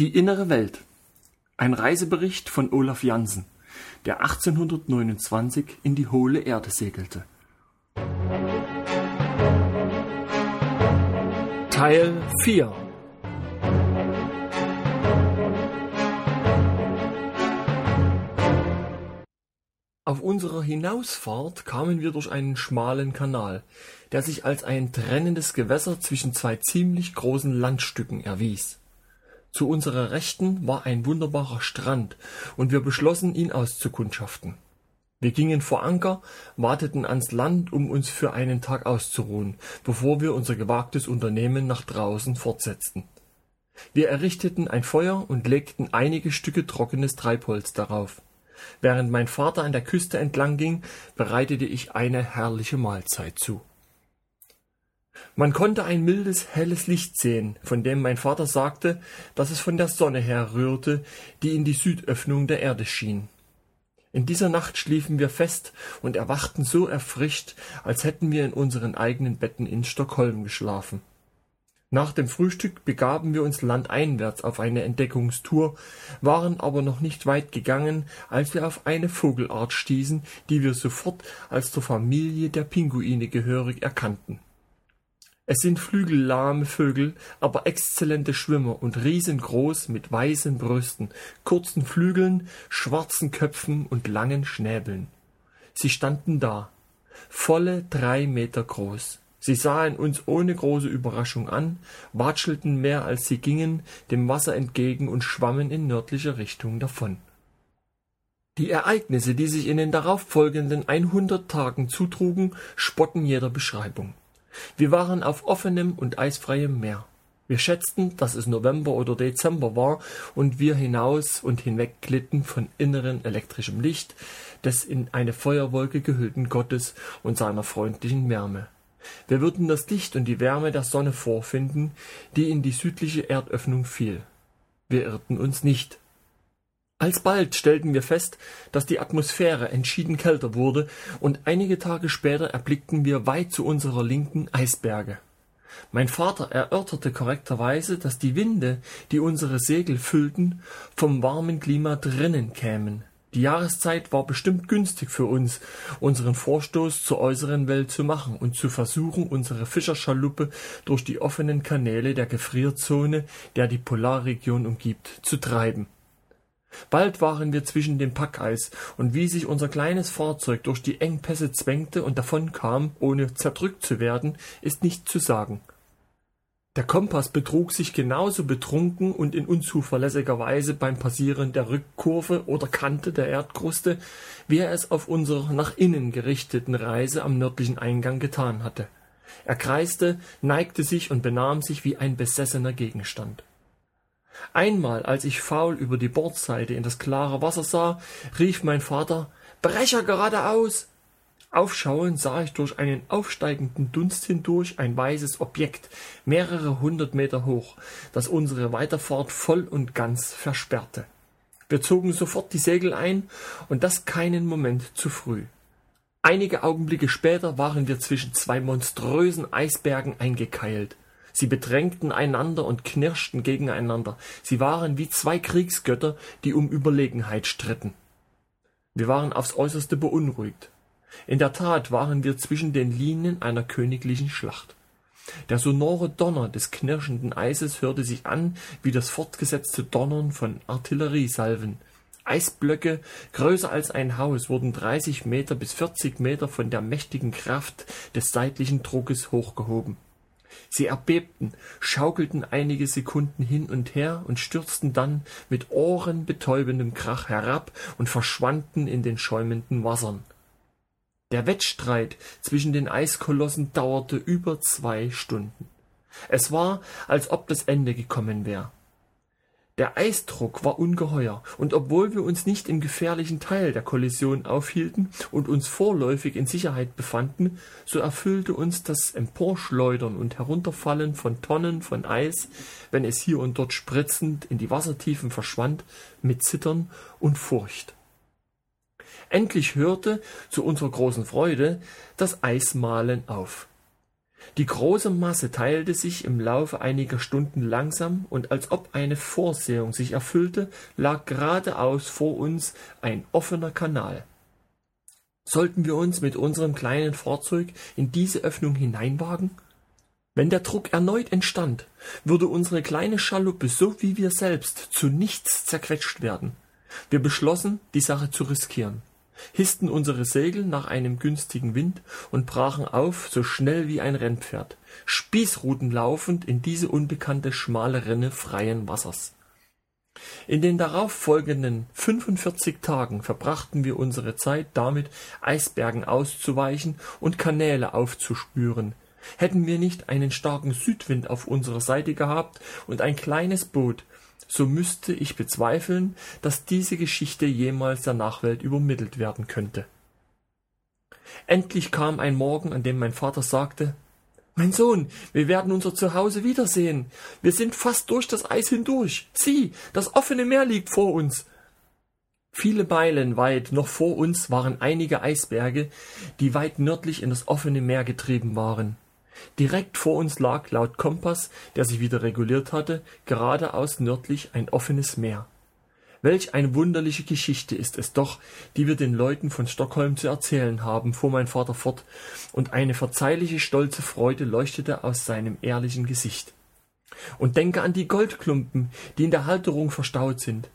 Die innere Welt. Ein Reisebericht von Olaf Jansen, der 1829 in die hohle Erde segelte. Teil 4 Auf unserer Hinausfahrt kamen wir durch einen schmalen Kanal, der sich als ein trennendes Gewässer zwischen zwei ziemlich großen Landstücken erwies. Zu unserer Rechten war ein wunderbarer Strand, und wir beschlossen, ihn auszukundschaften. Wir gingen vor Anker, wateten ans Land, um uns für einen Tag auszuruhen, bevor wir unser gewagtes Unternehmen nach draußen fortsetzten. Wir errichteten ein Feuer und legten einige Stücke trockenes Treibholz darauf. Während mein Vater an der Küste entlang ging, bereitete ich eine herrliche Mahlzeit zu. Man konnte ein mildes, helles Licht sehen, von dem mein Vater sagte, dass es von der Sonne herrührte, die in die Südöffnung der Erde schien. In dieser Nacht schliefen wir fest und erwachten so erfrischt, als hätten wir in unseren eigenen Betten in Stockholm geschlafen. Nach dem Frühstück begaben wir uns landeinwärts auf eine Entdeckungstour, waren aber noch nicht weit gegangen, als wir auf eine Vogelart stießen, die wir sofort als zur Familie der Pinguine gehörig erkannten. Es sind flügellahme Vögel, aber exzellente Schwimmer und riesengroß mit weißen Brüsten, kurzen Flügeln, schwarzen Köpfen und langen Schnäbeln. Sie standen da, volle drei Meter groß. Sie sahen uns ohne große Überraschung an, watschelten mehr als sie gingen, dem Wasser entgegen und schwammen in nördlicher Richtung davon. Die Ereignisse, die sich in den darauffolgenden einhundert Tagen zutrugen, spotten jeder Beschreibung. Wir waren auf offenem und eisfreiem Meer. Wir schätzten, dass es November oder Dezember war und wir hinaus und hinweg glitten von inneren elektrischem Licht des in eine Feuerwolke gehüllten Gottes und seiner freundlichen Wärme. Wir würden das Licht und die Wärme der Sonne vorfinden, die in die südliche Erdöffnung fiel. Wir irrten uns nicht. Alsbald stellten wir fest, dass die Atmosphäre entschieden kälter wurde, und einige Tage später erblickten wir weit zu unserer Linken Eisberge. Mein Vater erörterte korrekterweise, dass die Winde, die unsere Segel füllten, vom warmen Klima drinnen kämen, die Jahreszeit war bestimmt günstig für uns, unseren Vorstoß zur äußeren Welt zu machen und zu versuchen, unsere Fischerschaluppe durch die offenen Kanäle der Gefrierzone, der die Polarregion umgibt, zu treiben. Bald waren wir zwischen dem Packeis, und wie sich unser kleines Fahrzeug durch die Engpässe zwängte und davonkam, ohne zerdrückt zu werden, ist nicht zu sagen. Der Kompass betrug sich genauso betrunken und in unzuverlässiger Weise beim Passieren der Rückkurve oder Kante der Erdkruste, wie er es auf unserer nach innen gerichteten Reise am nördlichen Eingang getan hatte. Er kreiste, neigte sich und benahm sich wie ein besessener Gegenstand. Einmal, als ich faul über die Bordseite in das klare Wasser sah, rief mein Vater Brecher geradeaus. Aufschauend sah ich durch einen aufsteigenden Dunst hindurch ein weißes Objekt, mehrere hundert Meter hoch, das unsere Weiterfahrt voll und ganz versperrte. Wir zogen sofort die Segel ein, und das keinen Moment zu früh. Einige Augenblicke später waren wir zwischen zwei monströsen Eisbergen eingekeilt. Sie bedrängten einander und knirschten gegeneinander. Sie waren wie zwei Kriegsgötter, die um Überlegenheit stritten. Wir waren aufs äußerste beunruhigt. In der Tat waren wir zwischen den Linien einer königlichen Schlacht. Der sonore Donner des knirschenden Eises hörte sich an wie das fortgesetzte Donnern von Artilleriesalven. Eisblöcke, größer als ein Haus, wurden dreißig Meter bis vierzig Meter von der mächtigen Kraft des seitlichen Druckes hochgehoben. Sie erbebten, schaukelten einige Sekunden hin und her und stürzten dann mit ohrenbetäubendem Krach herab und verschwanden in den schäumenden Wassern. Der Wettstreit zwischen den Eiskolossen dauerte über zwei Stunden. Es war, als ob das Ende gekommen wäre. Der Eisdruck war ungeheuer, und obwohl wir uns nicht im gefährlichen Teil der Kollision aufhielten und uns vorläufig in Sicherheit befanden, so erfüllte uns das Emporschleudern und Herunterfallen von Tonnen von Eis, wenn es hier und dort spritzend in die Wassertiefen verschwand, mit Zittern und Furcht. Endlich hörte, zu unserer großen Freude, das Eismahlen auf. Die große Masse teilte sich im Laufe einiger Stunden langsam, und als ob eine Vorsehung sich erfüllte, lag geradeaus vor uns ein offener Kanal. Sollten wir uns mit unserem kleinen Fahrzeug in diese Öffnung hineinwagen? Wenn der Druck erneut entstand, würde unsere kleine Schaluppe so wie wir selbst zu nichts zerquetscht werden. Wir beschlossen, die Sache zu riskieren hissten unsere Segel nach einem günstigen Wind und brachen auf, so schnell wie ein Rennpferd, Spießruten laufend in diese unbekannte schmale Rinne freien Wassers. In den darauf folgenden 45 Tagen verbrachten wir unsere Zeit damit, Eisbergen auszuweichen und Kanäle aufzuspüren. Hätten wir nicht einen starken Südwind auf unserer Seite gehabt und ein kleines Boot, so müsste ich bezweifeln, dass diese Geschichte jemals der Nachwelt übermittelt werden könnte. Endlich kam ein Morgen, an dem mein Vater sagte Mein Sohn, wir werden unser Zuhause wiedersehen. Wir sind fast durch das Eis hindurch. Sieh, das offene Meer liegt vor uns. Viele Meilen weit noch vor uns waren einige Eisberge, die weit nördlich in das offene Meer getrieben waren. Direkt vor uns lag laut Kompass, der sich wieder reguliert hatte, geradeaus nördlich ein offenes Meer. Welch eine wunderliche Geschichte ist es doch, die wir den Leuten von Stockholm zu erzählen haben, fuhr mein Vater fort, und eine verzeihliche stolze Freude leuchtete aus seinem ehrlichen Gesicht. Und denke an die Goldklumpen, die in der Halterung verstaut sind.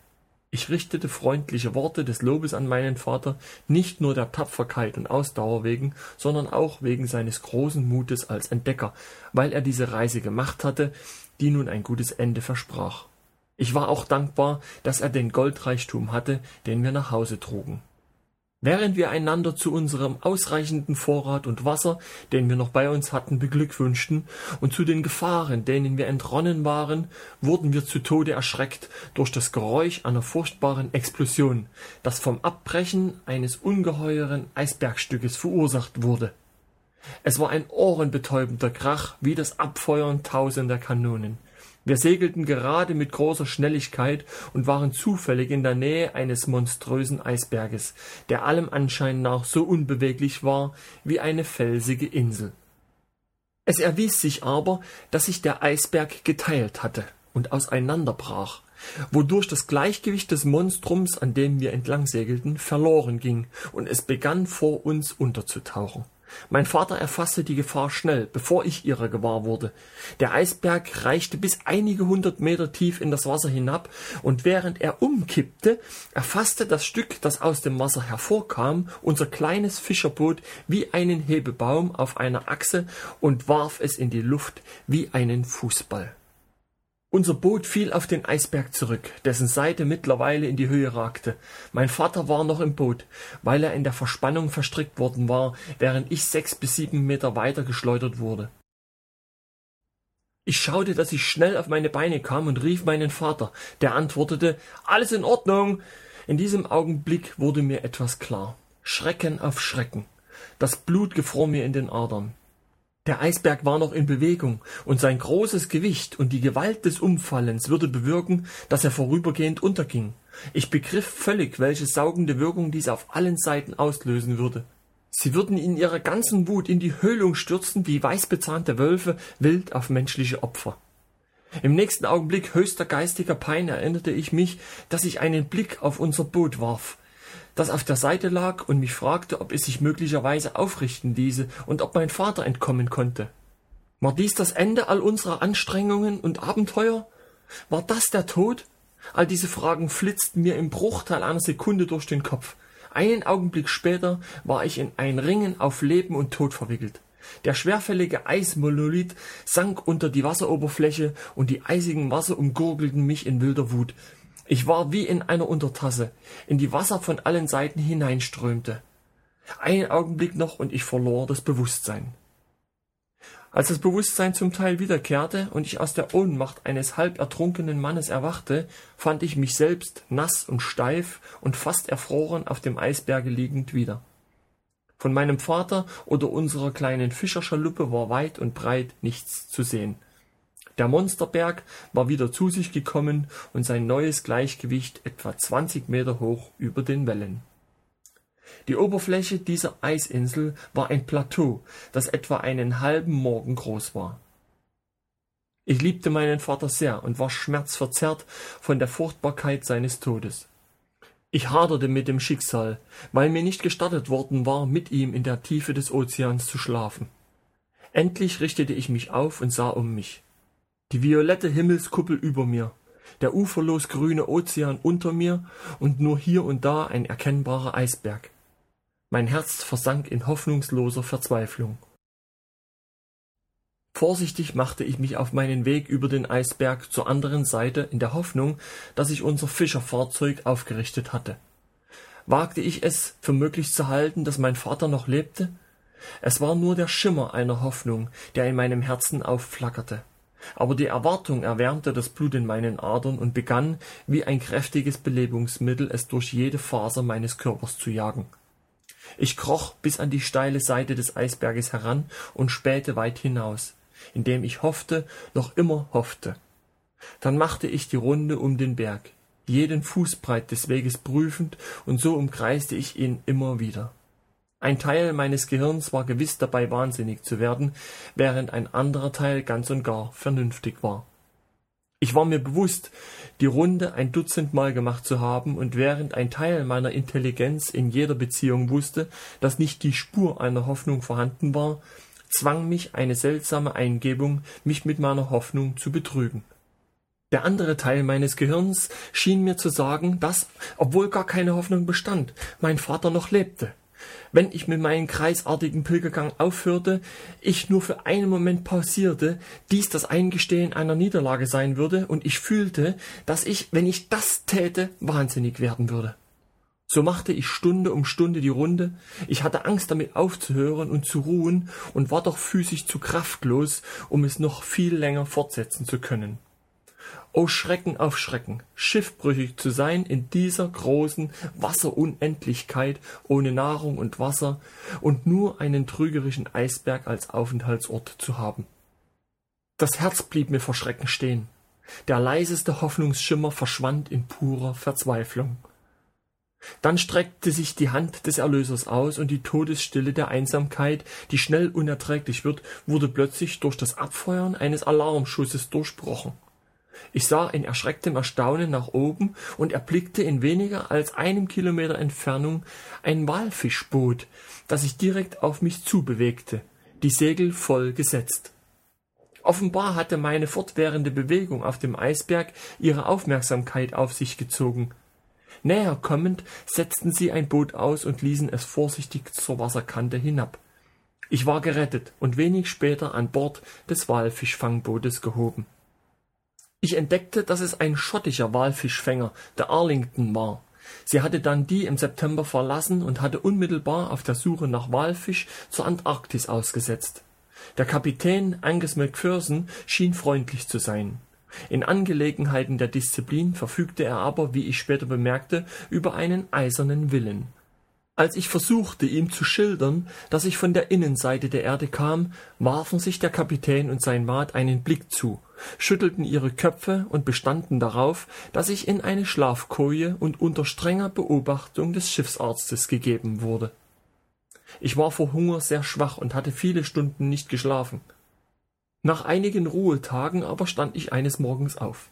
Ich richtete freundliche Worte des Lobes an meinen Vater, nicht nur der Tapferkeit und Ausdauer wegen, sondern auch wegen seines großen Mutes als Entdecker, weil er diese Reise gemacht hatte, die nun ein gutes Ende versprach. Ich war auch dankbar, dass er den Goldreichtum hatte, den wir nach Hause trugen. Während wir einander zu unserem ausreichenden Vorrat und Wasser, den wir noch bei uns hatten, beglückwünschten und zu den Gefahren, denen wir entronnen waren, wurden wir zu Tode erschreckt durch das Geräusch einer furchtbaren Explosion, das vom Abbrechen eines ungeheuren Eisbergstückes verursacht wurde. Es war ein ohrenbetäubender Krach wie das Abfeuern tausender Kanonen. Wir segelten gerade mit großer Schnelligkeit und waren zufällig in der Nähe eines monströsen Eisberges, der allem Anschein nach so unbeweglich war wie eine felsige Insel. Es erwies sich aber, dass sich der Eisberg geteilt hatte und auseinanderbrach, wodurch das Gleichgewicht des Monstrums, an dem wir entlang segelten, verloren ging, und es begann vor uns unterzutauchen. Mein Vater erfasste die Gefahr schnell, bevor ich ihrer gewahr wurde. Der Eisberg reichte bis einige hundert Meter tief in das Wasser hinab, und während er umkippte, erfasste das Stück, das aus dem Wasser hervorkam, unser kleines Fischerboot wie einen Hebebaum auf einer Achse und warf es in die Luft wie einen Fußball. Unser Boot fiel auf den Eisberg zurück, dessen Seite mittlerweile in die Höhe ragte. Mein Vater war noch im Boot, weil er in der Verspannung verstrickt worden war, während ich sechs bis sieben Meter weiter geschleudert wurde. Ich schaute, dass ich schnell auf meine Beine kam und rief meinen Vater. Der antwortete Alles in Ordnung. In diesem Augenblick wurde mir etwas klar. Schrecken auf Schrecken. Das Blut gefror mir in den Adern. Der Eisberg war noch in Bewegung, und sein großes Gewicht und die Gewalt des Umfallens würde bewirken, dass er vorübergehend unterging. Ich begriff völlig, welche saugende Wirkung dies auf allen Seiten auslösen würde. Sie würden in ihrer ganzen Wut in die Höhlung stürzen wie weißbezahnte Wölfe wild auf menschliche Opfer. Im nächsten Augenblick höchster geistiger Pein erinnerte ich mich, dass ich einen Blick auf unser Boot warf das auf der Seite lag und mich fragte, ob es sich möglicherweise aufrichten ließe und ob mein Vater entkommen konnte. War dies das Ende all unserer Anstrengungen und Abenteuer? War das der Tod? All diese Fragen flitzten mir im Bruchteil einer Sekunde durch den Kopf. Einen Augenblick später war ich in ein Ringen auf Leben und Tod verwickelt. Der schwerfällige Eismonolith sank unter die Wasseroberfläche und die eisigen Wasser umgurgelten mich in wilder Wut. Ich war wie in einer Untertasse, in die Wasser von allen Seiten hineinströmte. Einen Augenblick noch und ich verlor das Bewusstsein. Als das Bewusstsein zum Teil wiederkehrte und ich aus der Ohnmacht eines halb ertrunkenen Mannes erwachte, fand ich mich selbst nass und steif und fast erfroren auf dem Eisberge liegend wieder. Von meinem Vater oder unserer kleinen Fischerschaluppe war weit und breit nichts zu sehen. Der Monsterberg war wieder zu sich gekommen und sein neues Gleichgewicht etwa zwanzig Meter hoch über den Wellen. Die Oberfläche dieser Eisinsel war ein Plateau, das etwa einen halben Morgen groß war. Ich liebte meinen Vater sehr und war schmerzverzerrt von der Furchtbarkeit seines Todes. Ich haderte mit dem Schicksal, weil mir nicht gestattet worden war, mit ihm in der Tiefe des Ozeans zu schlafen. Endlich richtete ich mich auf und sah um mich. Die violette Himmelskuppel über mir, der uferlos grüne Ozean unter mir und nur hier und da ein erkennbarer Eisberg. Mein Herz versank in hoffnungsloser Verzweiflung. Vorsichtig machte ich mich auf meinen Weg über den Eisberg zur anderen Seite in der Hoffnung, dass ich unser Fischerfahrzeug aufgerichtet hatte. Wagte ich es für möglich zu halten, dass mein Vater noch lebte? Es war nur der Schimmer einer Hoffnung, der in meinem Herzen aufflackerte. Aber die Erwartung erwärmte das Blut in meinen Adern und begann, wie ein kräftiges Belebungsmittel, es durch jede Faser meines Körpers zu jagen. Ich kroch bis an die steile Seite des Eisberges heran und spähte weit hinaus, indem ich hoffte, noch immer hoffte. Dann machte ich die Runde um den Berg, jeden Fußbreit des Weges prüfend, und so umkreiste ich ihn immer wieder. Ein Teil meines Gehirns war gewiss dabei, wahnsinnig zu werden, während ein anderer Teil ganz und gar vernünftig war. Ich war mir bewusst, die Runde ein Dutzend Mal gemacht zu haben, und während ein Teil meiner Intelligenz in jeder Beziehung wusste, dass nicht die Spur einer Hoffnung vorhanden war, zwang mich eine seltsame Eingebung, mich mit meiner Hoffnung zu betrügen. Der andere Teil meines Gehirns schien mir zu sagen, dass, obwohl gar keine Hoffnung bestand, mein Vater noch lebte wenn ich mit meinem kreisartigen Pilgergang aufhörte, ich nur für einen Moment pausierte, dies das Eingestehen einer Niederlage sein würde, und ich fühlte, dass ich, wenn ich das täte, wahnsinnig werden würde. So machte ich Stunde um Stunde die Runde, ich hatte Angst damit aufzuhören und zu ruhen und war doch physisch zu kraftlos, um es noch viel länger fortsetzen zu können. O Schrecken auf Schrecken, schiffbrüchig zu sein in dieser großen Wasserunendlichkeit ohne Nahrung und Wasser und nur einen trügerischen Eisberg als Aufenthaltsort zu haben. Das Herz blieb mir vor Schrecken stehen. Der leiseste Hoffnungsschimmer verschwand in purer Verzweiflung. Dann streckte sich die Hand des Erlösers aus, und die Todesstille der Einsamkeit, die schnell unerträglich wird, wurde plötzlich durch das Abfeuern eines Alarmschusses durchbrochen. Ich sah in erschrecktem Erstaunen nach oben und erblickte in weniger als einem Kilometer Entfernung ein Walfischboot, das sich direkt auf mich zubewegte, die Segel voll gesetzt. Offenbar hatte meine fortwährende Bewegung auf dem Eisberg ihre Aufmerksamkeit auf sich gezogen. Näher kommend setzten sie ein Boot aus und ließen es vorsichtig zur Wasserkante hinab. Ich war gerettet und wenig später an Bord des Walfischfangbootes gehoben. Ich entdeckte, dass es ein schottischer Walfischfänger, der Arlington, war. Sie hatte dann die im September verlassen und hatte unmittelbar auf der Suche nach Walfisch zur Antarktis ausgesetzt. Der Kapitän Angus McPherson schien freundlich zu sein. In Angelegenheiten der Disziplin verfügte er aber, wie ich später bemerkte, über einen eisernen Willen. Als ich versuchte, ihm zu schildern, dass ich von der Innenseite der Erde kam, warfen sich der Kapitän und sein Maat einen Blick zu, schüttelten ihre Köpfe und bestanden darauf, dass ich in eine Schlafkoje und unter strenger Beobachtung des Schiffsarztes gegeben wurde. Ich war vor Hunger sehr schwach und hatte viele Stunden nicht geschlafen. Nach einigen Ruhetagen aber stand ich eines Morgens auf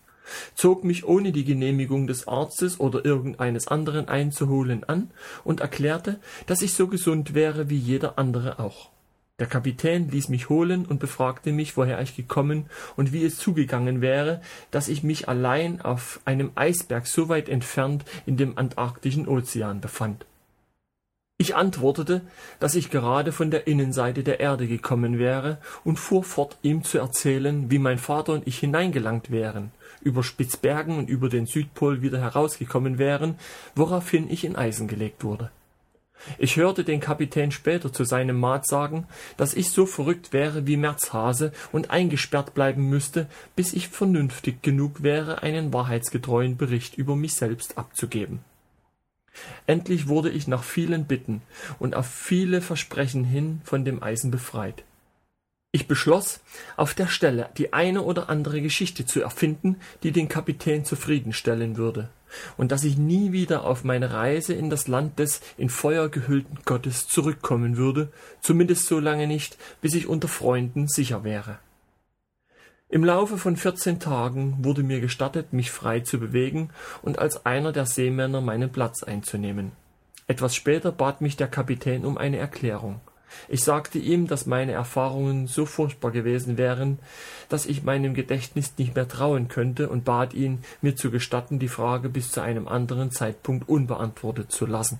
zog mich ohne die Genehmigung des Arztes oder irgendeines anderen einzuholen an und erklärte, dass ich so gesund wäre wie jeder andere auch. Der Kapitän ließ mich holen und befragte mich, woher ich gekommen und wie es zugegangen wäre, dass ich mich allein auf einem Eisberg so weit entfernt in dem antarktischen Ozean befand. Ich antwortete, dass ich gerade von der Innenseite der Erde gekommen wäre und fuhr fort, ihm zu erzählen, wie mein Vater und ich hineingelangt wären, über Spitzbergen und über den Südpol wieder herausgekommen wären, woraufhin ich in Eisen gelegt wurde. Ich hörte den Kapitän später zu seinem Maat sagen, dass ich so verrückt wäre wie Märzhase und eingesperrt bleiben müsste, bis ich vernünftig genug wäre, einen wahrheitsgetreuen Bericht über mich selbst abzugeben. Endlich wurde ich nach vielen Bitten und auf viele Versprechen hin von dem Eisen befreit. Ich beschloss, auf der Stelle die eine oder andere Geschichte zu erfinden, die den Kapitän zufriedenstellen würde. und dass ich nie wieder auf meine Reise in das Land des in Feuer gehüllten Gottes zurückkommen würde, zumindest so lange nicht, bis ich unter Freunden sicher wäre. Im Laufe von vierzehn Tagen wurde mir gestattet, mich frei zu bewegen und als einer der Seemänner meinen Platz einzunehmen. Etwas später bat mich der Kapitän um eine Erklärung. Ich sagte ihm, dass meine Erfahrungen so furchtbar gewesen wären, dass ich meinem Gedächtnis nicht mehr trauen könnte und bat ihn, mir zu gestatten, die Frage bis zu einem anderen Zeitpunkt unbeantwortet zu lassen.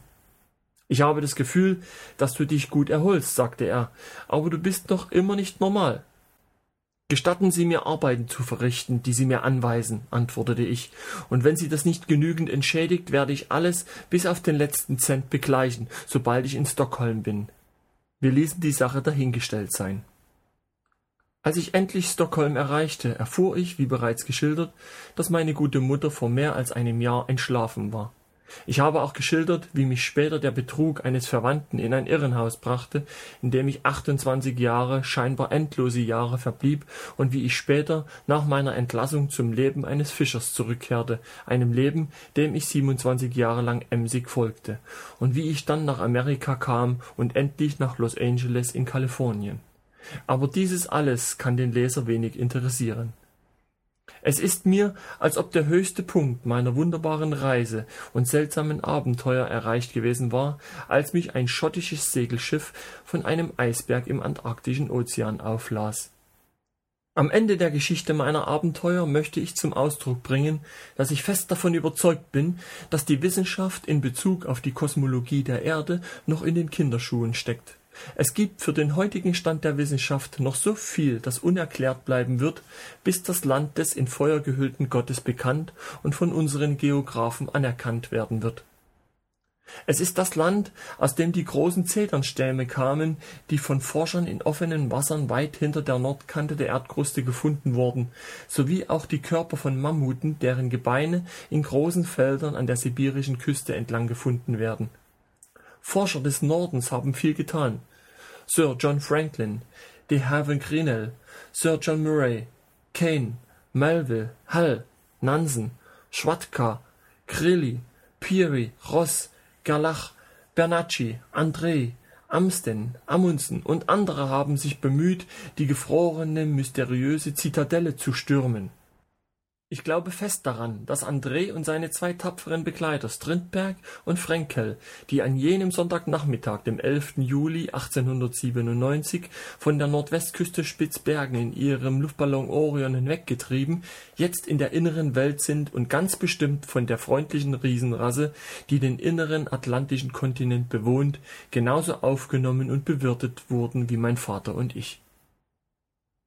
Ich habe das Gefühl, dass du dich gut erholst, sagte er, aber du bist noch immer nicht normal. Gestatten Sie mir Arbeiten zu verrichten, die Sie mir anweisen, antwortete ich, und wenn Sie das nicht genügend entschädigt, werde ich alles bis auf den letzten Cent begleichen, sobald ich in Stockholm bin. Wir ließen die Sache dahingestellt sein. Als ich endlich Stockholm erreichte, erfuhr ich, wie bereits geschildert, dass meine gute Mutter vor mehr als einem Jahr entschlafen war. Ich habe auch geschildert, wie mich später der Betrug eines Verwandten in ein Irrenhaus brachte, in dem ich 28 Jahre, scheinbar endlose Jahre verblieb und wie ich später nach meiner Entlassung zum Leben eines Fischers zurückkehrte, einem Leben, dem ich 27 Jahre lang emsig folgte, und wie ich dann nach Amerika kam und endlich nach Los Angeles in Kalifornien. Aber dieses alles kann den Leser wenig interessieren. Es ist mir, als ob der höchste Punkt meiner wunderbaren Reise und seltsamen Abenteuer erreicht gewesen war, als mich ein schottisches Segelschiff von einem Eisberg im Antarktischen Ozean auflas. Am Ende der Geschichte meiner Abenteuer möchte ich zum Ausdruck bringen, dass ich fest davon überzeugt bin, dass die Wissenschaft in Bezug auf die Kosmologie der Erde noch in den Kinderschuhen steckt. Es gibt für den heutigen Stand der Wissenschaft noch so viel, das unerklärt bleiben wird, bis das Land des in Feuer gehüllten Gottes bekannt und von unseren Geographen anerkannt werden wird. Es ist das Land, aus dem die großen Zedernstämme kamen, die von Forschern in offenen Wassern weit hinter der Nordkante der Erdkruste gefunden wurden, sowie auch die Körper von Mammuten, deren Gebeine in großen Feldern an der sibirischen Küste entlang gefunden werden. Forscher des Nordens haben viel getan. Sir John Franklin, de Haven Grinnell, Sir John Murray, Kane, Melville, Hull, Nansen, Schwatka, Grilly, Peary, Ross, Gerlach, Bernacchi, André, Amsten, Amundsen und andere haben sich bemüht, die gefrorene, mysteriöse Zitadelle zu stürmen ich glaube fest daran, dass André und seine zwei tapferen Begleiter Strindberg und Frenkel, die an jenem Sonntagnachmittag, dem 11. Juli 1897, von der Nordwestküste Spitzbergen in ihrem Luftballon Orion hinweggetrieben, jetzt in der inneren Welt sind und ganz bestimmt von der freundlichen Riesenrasse, die den inneren atlantischen Kontinent bewohnt, genauso aufgenommen und bewirtet wurden wie mein Vater und ich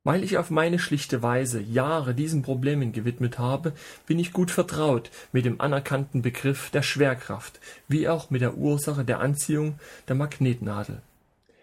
weil ich auf meine schlichte Weise Jahre diesen Problemen gewidmet habe, bin ich gut vertraut mit dem anerkannten Begriff der Schwerkraft, wie auch mit der Ursache der Anziehung der Magnetnadel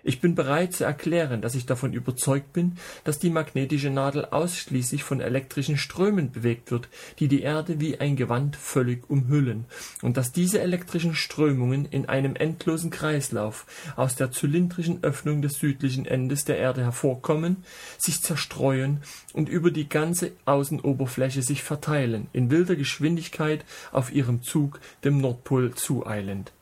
ich bin bereit zu erklären, dass ich davon überzeugt bin, dass die magnetische Nadel ausschließlich von elektrischen Strömen bewegt wird, die die Erde wie ein Gewand völlig umhüllen, und dass diese elektrischen Strömungen in einem endlosen Kreislauf aus der zylindrischen Öffnung des südlichen Endes der Erde hervorkommen, sich zerstreuen und über die ganze Außenoberfläche sich verteilen, in wilder Geschwindigkeit auf ihrem Zug dem Nordpol zueilend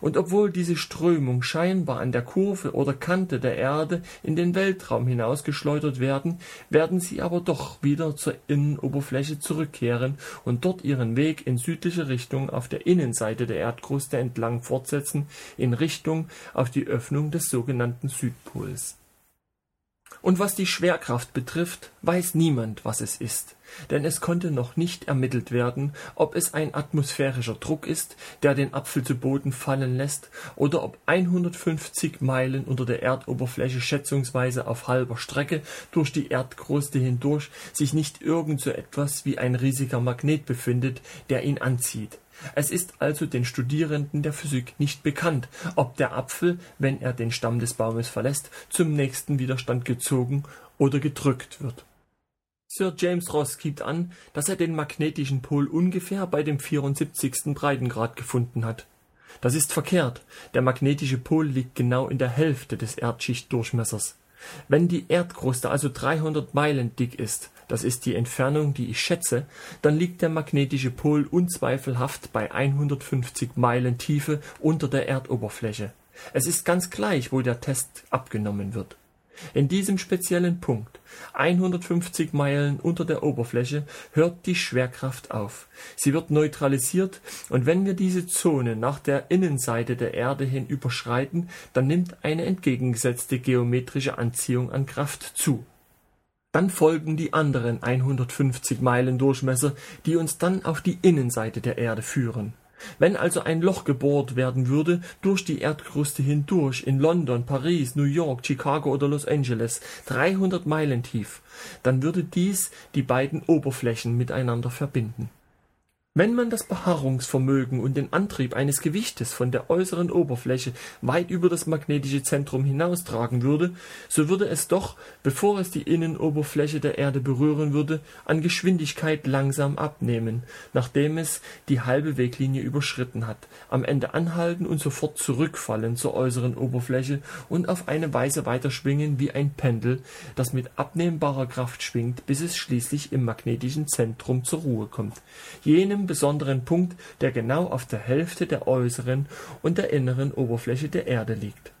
und obwohl diese Strömung scheinbar an der Kurve oder Kante der Erde in den Weltraum hinausgeschleudert werden, werden sie aber doch wieder zur Innenoberfläche zurückkehren und dort ihren Weg in südliche Richtung auf der Innenseite der Erdkruste entlang fortsetzen, in Richtung auf die Öffnung des sogenannten Südpols. Und was die Schwerkraft betrifft, weiß niemand, was es ist, denn es konnte noch nicht ermittelt werden, ob es ein atmosphärischer Druck ist, der den Apfel zu Boden fallen lässt, oder ob 150 Meilen unter der Erdoberfläche schätzungsweise auf halber Strecke durch die Erdkruste hindurch sich nicht irgend so etwas wie ein riesiger Magnet befindet, der ihn anzieht. Es ist also den Studierenden der Physik nicht bekannt, ob der Apfel, wenn er den Stamm des Baumes verlässt, zum nächsten Widerstand gezogen oder gedrückt wird. Sir James Ross gibt an, dass er den magnetischen Pol ungefähr bei dem 74. Breitengrad gefunden hat. Das ist verkehrt. Der magnetische Pol liegt genau in der Hälfte des Erdschichtdurchmessers. Wenn die Erdkruste also 300 Meilen dick ist, das ist die Entfernung, die ich schätze, dann liegt der magnetische Pol unzweifelhaft bei 150 Meilen Tiefe unter der Erdoberfläche. Es ist ganz gleich, wo der Test abgenommen wird. In diesem speziellen Punkt, 150 Meilen unter der Oberfläche, hört die Schwerkraft auf. Sie wird neutralisiert und wenn wir diese Zone nach der Innenseite der Erde hin überschreiten, dann nimmt eine entgegengesetzte geometrische Anziehung an Kraft zu. Dann folgen die anderen 150 Meilen Durchmesser, die uns dann auf die Innenseite der Erde führen. Wenn also ein Loch gebohrt werden würde, durch die Erdkruste hindurch, in London, Paris, New York, Chicago oder Los Angeles, 300 Meilen tief, dann würde dies die beiden Oberflächen miteinander verbinden wenn man das Beharrungsvermögen und den Antrieb eines Gewichtes von der äußeren Oberfläche weit über das magnetische Zentrum hinaustragen würde, so würde es doch, bevor es die Innenoberfläche der Erde berühren würde, an Geschwindigkeit langsam abnehmen, nachdem es die halbe Weglinie überschritten hat, am Ende anhalten und sofort zurückfallen zur äußeren Oberfläche und auf eine Weise weiterschwingen wie ein Pendel, das mit abnehmbarer Kraft schwingt, bis es schließlich im magnetischen Zentrum zur Ruhe kommt, jenem einem besonderen Punkt, der genau auf der Hälfte der äußeren und der inneren Oberfläche der Erde liegt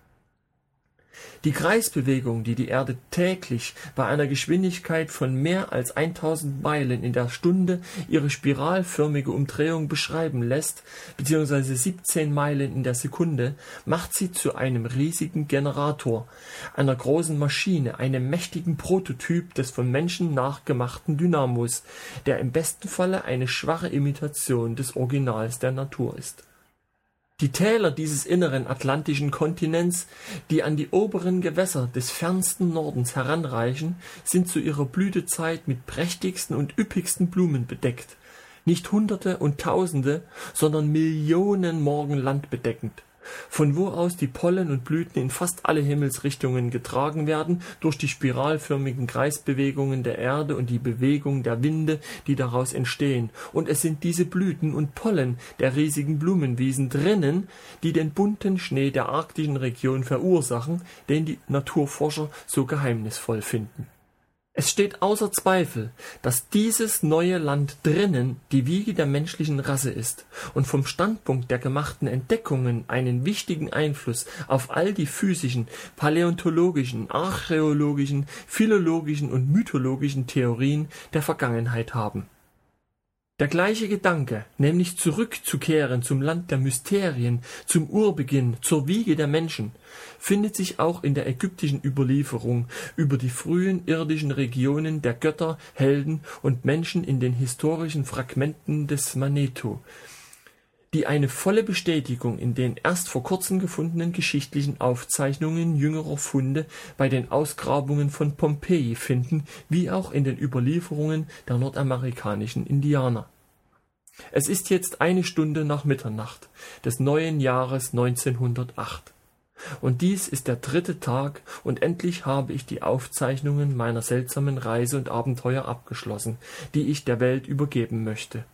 die Kreisbewegung, die die Erde täglich bei einer Geschwindigkeit von mehr als 1000 Meilen in der Stunde ihre spiralförmige Umdrehung beschreiben lässt, beziehungsweise 17 Meilen in der Sekunde, macht sie zu einem riesigen Generator, einer großen Maschine, einem mächtigen Prototyp des von Menschen nachgemachten Dynamos, der im besten Falle eine schwache Imitation des Originals der Natur ist die Täler dieses inneren atlantischen Kontinents, die an die oberen Gewässer des fernsten Nordens heranreichen, sind zu ihrer Blütezeit mit prächtigsten und üppigsten Blumen bedeckt, nicht Hunderte und Tausende, sondern Millionen Morgen Land bedeckend von wo aus die Pollen und Blüten in fast alle Himmelsrichtungen getragen werden durch die spiralförmigen Kreisbewegungen der Erde und die Bewegung der Winde, die daraus entstehen, und es sind diese Blüten und Pollen der riesigen Blumenwiesen drinnen, die den bunten Schnee der arktischen Region verursachen, den die Naturforscher so geheimnisvoll finden es steht außer Zweifel, dass dieses neue Land drinnen die Wiege der menschlichen Rasse ist und vom Standpunkt der gemachten Entdeckungen einen wichtigen Einfluss auf all die physischen, paläontologischen, archäologischen, philologischen und mythologischen Theorien der Vergangenheit haben der gleiche Gedanke, nämlich zurückzukehren zum Land der Mysterien, zum Urbeginn, zur Wiege der Menschen, findet sich auch in der ägyptischen Überlieferung über die frühen irdischen Regionen der Götter, Helden und Menschen in den historischen Fragmenten des Manetho, die eine volle Bestätigung in den erst vor kurzem gefundenen geschichtlichen Aufzeichnungen jüngerer Funde bei den Ausgrabungen von Pompeji finden, wie auch in den Überlieferungen der nordamerikanischen Indianer. Es ist jetzt eine Stunde nach Mitternacht des neuen Jahres 1908. Und dies ist der dritte Tag, und endlich habe ich die Aufzeichnungen meiner seltsamen Reise und Abenteuer abgeschlossen, die ich der Welt übergeben möchte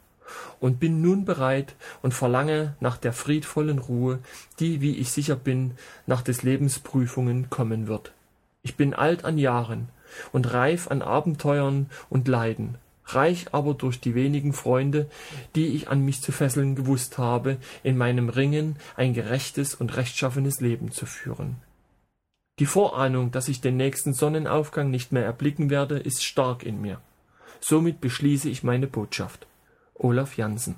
und bin nun bereit und verlange nach der friedvollen Ruhe, die, wie ich sicher bin, nach des Lebens Prüfungen kommen wird. Ich bin alt an Jahren und reif an Abenteuern und Leiden, reich aber durch die wenigen Freunde, die ich an mich zu fesseln gewusst habe, in meinem Ringen ein gerechtes und rechtschaffenes Leben zu führen. Die Vorahnung, dass ich den nächsten Sonnenaufgang nicht mehr erblicken werde, ist stark in mir. Somit beschließe ich meine Botschaft. Olaf Jansen